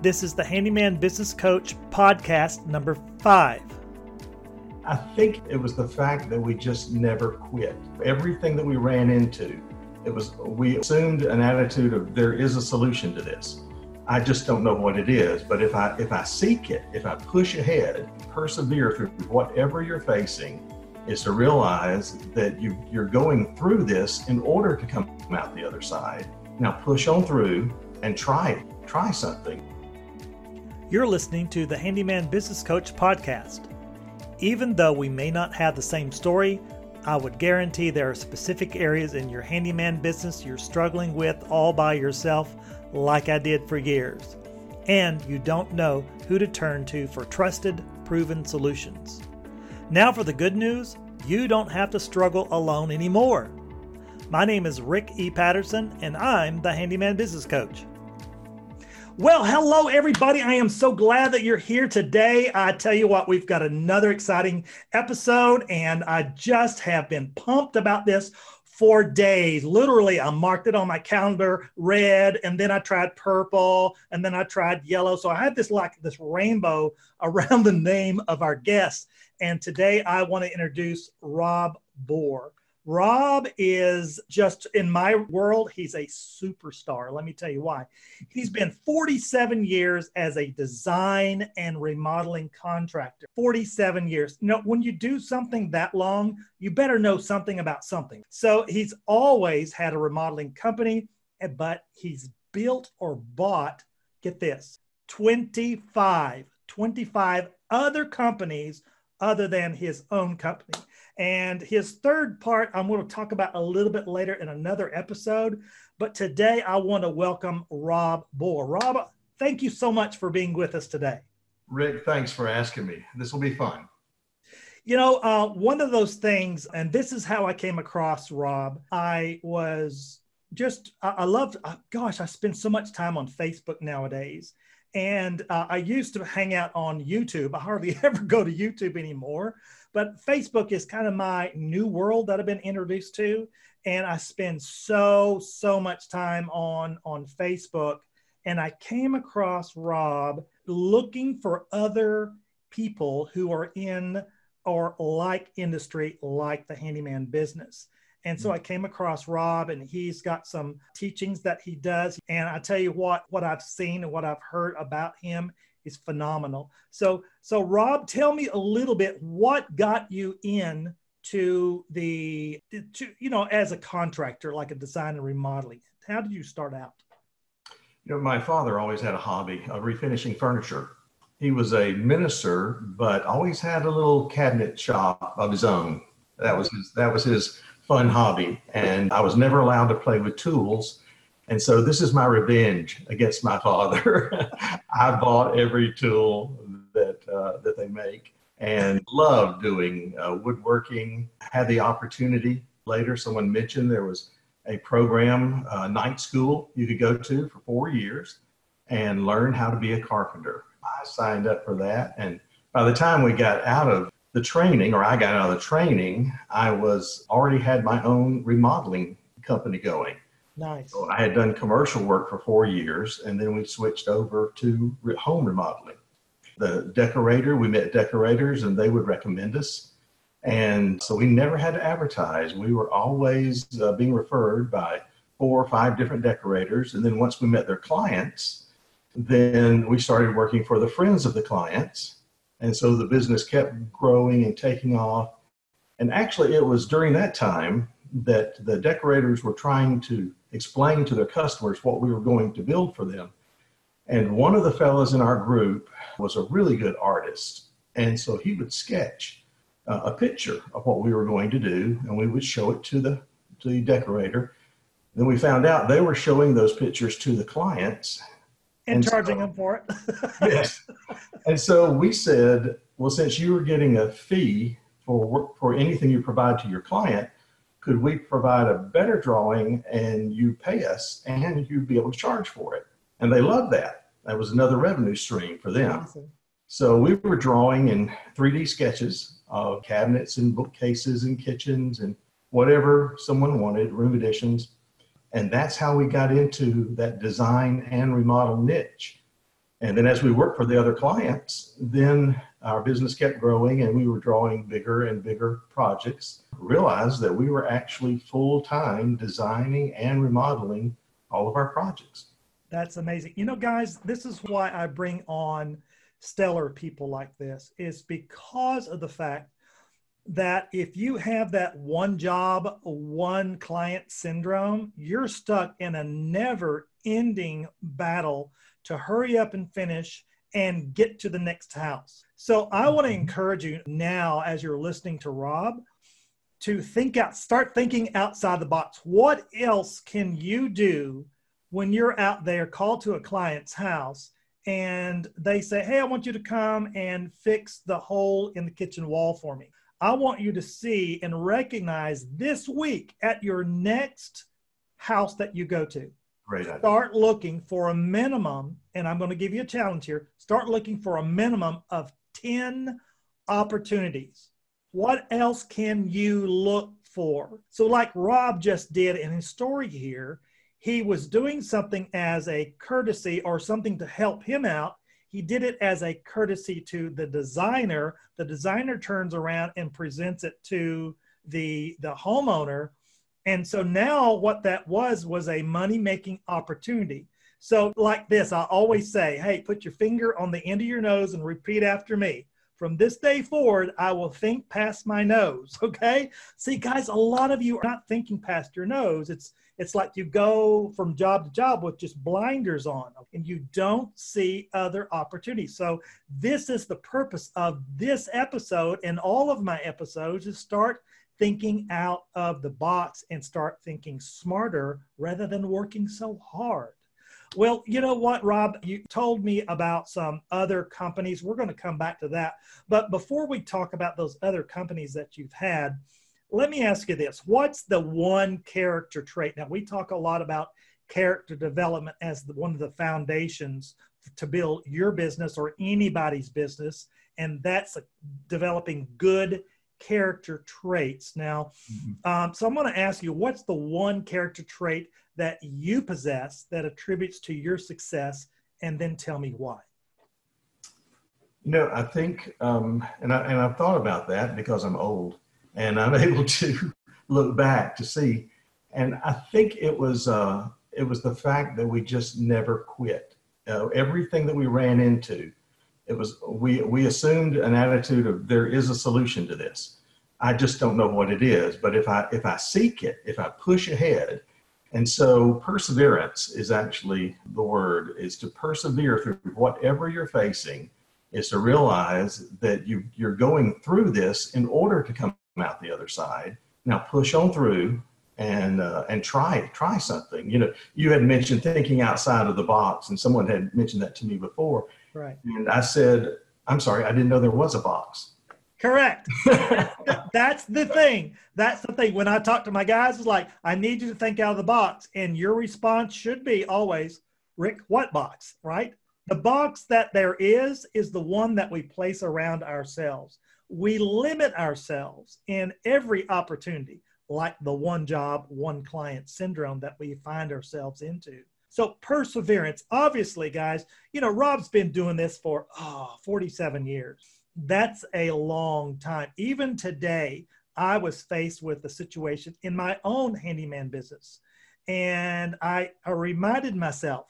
This is the Handyman Business Coach podcast number five. I think it was the fact that we just never quit. Everything that we ran into, it was we assumed an attitude of there is a solution to this. I just don't know what it is, but if I if I seek it, if I push ahead, persevere through whatever you're facing, is to realize that you you're going through this in order to come out the other side. Now push on through and try it. Try something. You're listening to the Handyman Business Coach podcast. Even though we may not have the same story, I would guarantee there are specific areas in your handyman business you're struggling with all by yourself, like I did for years. And you don't know who to turn to for trusted, proven solutions. Now, for the good news you don't have to struggle alone anymore. My name is Rick E. Patterson, and I'm the Handyman Business Coach. Well, hello, everybody. I am so glad that you're here today. I tell you what, we've got another exciting episode, and I just have been pumped about this for days. Literally, I marked it on my calendar red, and then I tried purple, and then I tried yellow. So I had this like this rainbow around the name of our guest. And today I want to introduce Rob Baugher. Rob is just in my world, he's a superstar. Let me tell you why. He's been 47 years as a design and remodeling contractor. 47 years. You know, when you do something that long, you better know something about something. So he's always had a remodeling company, eh, but he's built or bought, get this, 25, 25 other companies other than his own company. And his third part, I'm going to talk about a little bit later in another episode. But today, I want to welcome Rob Baugher. Rob, thank you so much for being with us today. Rick, thanks for asking me. This will be fun. You know, uh, one of those things, and this is how I came across Rob. I was just, I, I loved, uh, gosh, I spend so much time on Facebook nowadays. And uh, I used to hang out on YouTube. I hardly ever go to YouTube anymore. But Facebook is kind of my new world that I've been introduced to. And I spend so, so much time on, on Facebook. And I came across Rob looking for other people who are in or like industry, like the handyman business. And so mm. I came across Rob, and he's got some teachings that he does. And I tell you what, what I've seen and what I've heard about him is phenomenal. So, so Rob, tell me a little bit what got you in to the to you know as a contractor, like a design and remodeling. How did you start out? You know, my father always had a hobby of refinishing furniture. He was a minister, but always had a little cabinet shop of his own. That was his that was his fun hobby. And I was never allowed to play with tools and so this is my revenge against my father. I bought every tool that uh, that they make and loved doing uh, woodworking. Had the opportunity later. Someone mentioned there was a program, uh, night school you could go to for four years and learn how to be a carpenter. I signed up for that, and by the time we got out of the training, or I got out of the training, I was already had my own remodeling company going. Nice. So I had done commercial work for four years, and then we switched over to home remodeling. The decorator, we met decorators, and they would recommend us. And so we never had to advertise. We were always uh, being referred by four or five different decorators. And then once we met their clients, then we started working for the friends of the clients. And so the business kept growing and taking off. And actually, it was during that time that the decorators were trying to explain to their customers what we were going to build for them. And one of the fellows in our group was a really good artist. And so he would sketch uh, a picture of what we were going to do, and we would show it to the, to the decorator. Then we found out they were showing those pictures to the clients. And, and charging so, them for it. yes. And so we said, well, since you were getting a fee for, for anything you provide to your client, could we provide a better drawing and you pay us and you'd be able to charge for it? And they loved that. That was another revenue stream for them. Awesome. So we were drawing in 3D sketches of cabinets and bookcases and kitchens and whatever someone wanted, room additions. And that's how we got into that design and remodel niche. And then as we worked for the other clients, then our business kept growing and we were drawing bigger and bigger projects. Realized that we were actually full time designing and remodeling all of our projects. That's amazing. You know, guys, this is why I bring on stellar people like this, is because of the fact that if you have that one job, one client syndrome, you're stuck in a never ending battle to hurry up and finish and get to the next house. So I want to mm-hmm. encourage you now, as you're listening to Rob, to think out, start thinking outside the box. What else can you do when you're out there, call to a client's house and they say, Hey, I want you to come and fix the hole in the kitchen wall for me. I want you to see and recognize this week at your next house that you go to. Great idea. Start looking for a minimum, and I'm going to give you a challenge here. Start looking for a minimum of 10 opportunities. What else can you look for? So, like Rob just did in his story here, he was doing something as a courtesy or something to help him out. He did it as a courtesy to the designer. The designer turns around and presents it to the, the homeowner. And so now what that was was a money making opportunity. So, like this, I always say, hey, put your finger on the end of your nose and repeat after me. From this day forward, I will think past my nose. Okay. See, guys, a lot of you are not thinking past your nose. It's it's like you go from job to job with just blinders on and you don't see other opportunities. So this is the purpose of this episode and all of my episodes is start thinking out of the box and start thinking smarter rather than working so hard. Well, you know what, Rob? You told me about some other companies. We're going to come back to that. But before we talk about those other companies that you've had, let me ask you this. What's the one character trait? Now we talk a lot about character development as the, one of the foundations to build your business or anybody's business and that's a, developing good character traits. Now mm-hmm. um, so i'm going to ask you what's the one character trait that you possess that attributes to your success and then tell me why? You know i think um, and, I, and i've thought about that because i'm old and I'm able to look back to see. And I think it was uh, it was the fact that we just never quit. Uh, everything that we ran into, it was we we assumed an attitude of there is a solution to this. I just don't know what it is, but if I if I seek it, if I push ahead, and so perseverance is actually the word is to persevere through whatever you're facing is to realize that you you're going through this in order to come out the other side. Now push on through and uh, and try try something. You know, you had mentioned thinking outside of the box, and someone had mentioned that to me before. Right. And I said, I'm sorry, I didn't know there was a box. Correct. That's the thing. That's the thing. When I talk to my guys, it's like, I need you to think out of the box. And your response should be always, Rick, what box? Right? The box that there is, is the one that we place around ourselves we limit ourselves in every opportunity, like the one job, one client syndrome that we find ourselves into. So, perseverance, obviously, guys, you know, Rob's been doing this for oh, 47 years. That's a long time. Even today, I was faced with a situation in my own handyman business. And I, I reminded myself,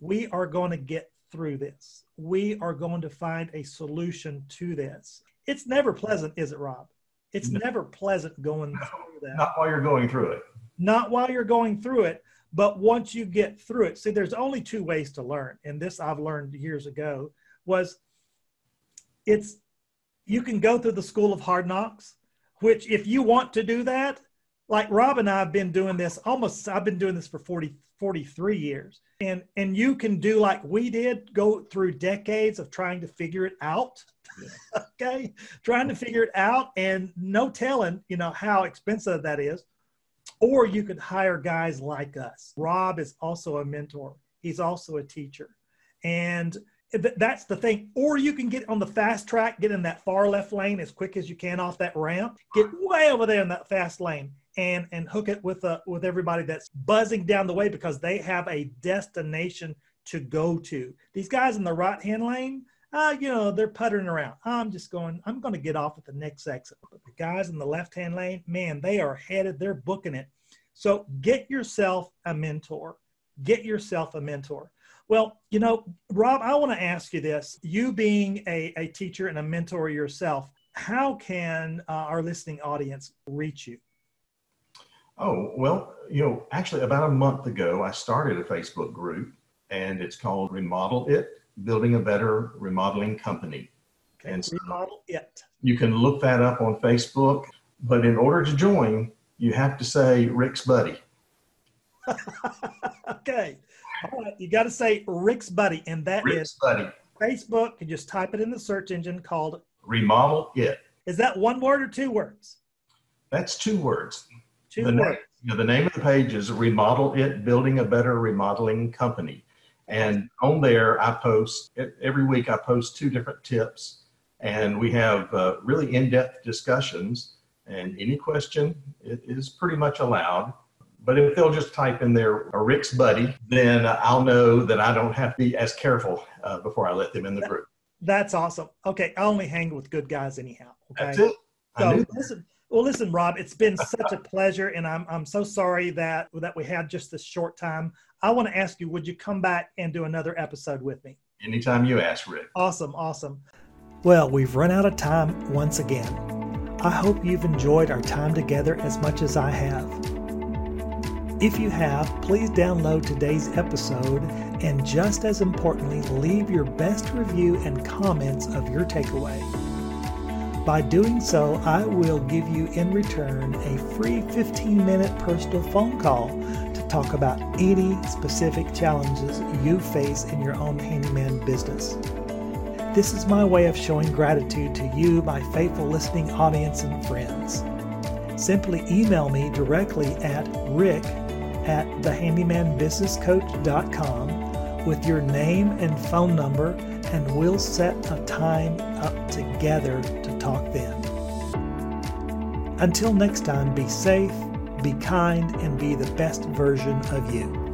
we are going to get through this. We are going to find a solution to this it's never pleasant, is it, Rob? It's no. never pleasant going no, through that. Not while you're going through it. Not while you're going through it, but once you get through it. See, there's only two ways to learn, and this I've learned years ago was it's you can go through the school of hard knocks, which if you want to do that, like Rob and I have been doing this almost I've been doing this for 40 43 years. And and you can do like we did, go through decades of trying to figure it out. Yeah. okay. Trying to figure it out and no telling, you know, how expensive that is. Or you could hire guys like us. Rob is also a mentor. He's also a teacher. And that's the thing. Or you can get on the fast track, get in that far left lane as quick as you can off that ramp, get way over there in that fast lane and and hook it with uh, with everybody that's buzzing down the way because they have a destination to go to. These guys in the right hand lane, uh, you know, they're puttering around. I'm just going, I'm going to get off at the next exit. But the guys in the left hand lane, man, they are headed, they're booking it. So get yourself a mentor. Get yourself a mentor. Well, you know, Rob, I want to ask you this. You being a, a teacher and a mentor yourself, how can uh, our listening audience reach you? Oh, well, you know, actually, about a month ago, I started a Facebook group and it's called Remodel It Building a Better Remodeling Company. Okay, and so remodel It. You can look that up on Facebook, but in order to join, you have to say Rick's Buddy. okay. All right. You got to say Rick's Buddy, and that Rick's is Buddy. Facebook. You just type it in the search engine called Remodel It. Is that one word or two words? That's two words. Two the words. Name, you know, the name of the page is Remodel It Building a Better Remodeling Company. And on there, I post every week, I post two different tips, and we have uh, really in depth discussions. And any question is pretty much allowed. But if they'll just type in there a Rick's buddy, then I'll know that I don't have to be as careful uh, before I let them in the group. That's awesome. Okay, I only hang with good guys anyhow. Okay? That's it. so listen, well, listen, Rob, it's been such a pleasure, and I'm I'm so sorry that that we had just this short time. I want to ask you, would you come back and do another episode with me? Anytime you ask, Rick. Awesome, awesome. Well, we've run out of time once again. I hope you've enjoyed our time together as much as I have. If you have, please download today's episode and just as importantly, leave your best review and comments of your takeaway. By doing so, I will give you in return a free 15 minute personal phone call to talk about any specific challenges you face in your own handyman business. This is my way of showing gratitude to you, my faithful listening audience and friends. Simply email me directly at rick at thehandymanbusinesscoach.com with your name and phone number, and we'll set a time up together to talk then. Until next time, be safe, be kind, and be the best version of you.